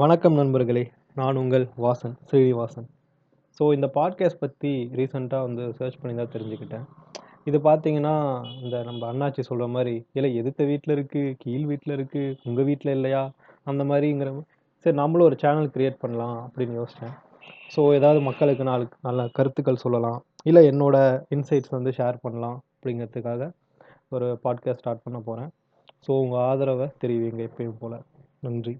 வணக்கம் நண்பர்களே நான் உங்கள் வாசன் ஸ்ரீனிவாசன். ஸோ இந்த பாட்காஸ்ட் பற்றி ரீசெண்டாக வந்து சர்ச் பண்ணி தான் தெரிஞ்சுக்கிட்டேன். இது பார்த்தீங்கன்னா இந்த நம்ம அண்ணாச்சி சொல்கிற மாதிரி இல்லை எதிர்த்த வீட்டில் இருக்குது கீழ் வீட்டில் இருக்குது உங்கள் வீட்டில் இல்லையா? அந்த மாதிரிங்கிற சரி நம்மளும் ஒரு சேனல் க்ரியேட் பண்ணலாம் அப்படின்னு யோசித்தேன் ஸோ ஏதாவது மக்களுக்கு நாலு நல்ல கருத்துக்கள் சொல்லலாம். இல்லை என்னோட இன்சைட்ஸ் வந்து ஷேர் பண்ணலாம் அப்படிங்கிறதுக்காக ஒரு பாட்காஸ்ட் ஸ்டார்ட் பண்ண போகிறேன் ஸோ உங்கள் ஆதரவை தெரிவிங்க எப்பயும் போல். நன்றி.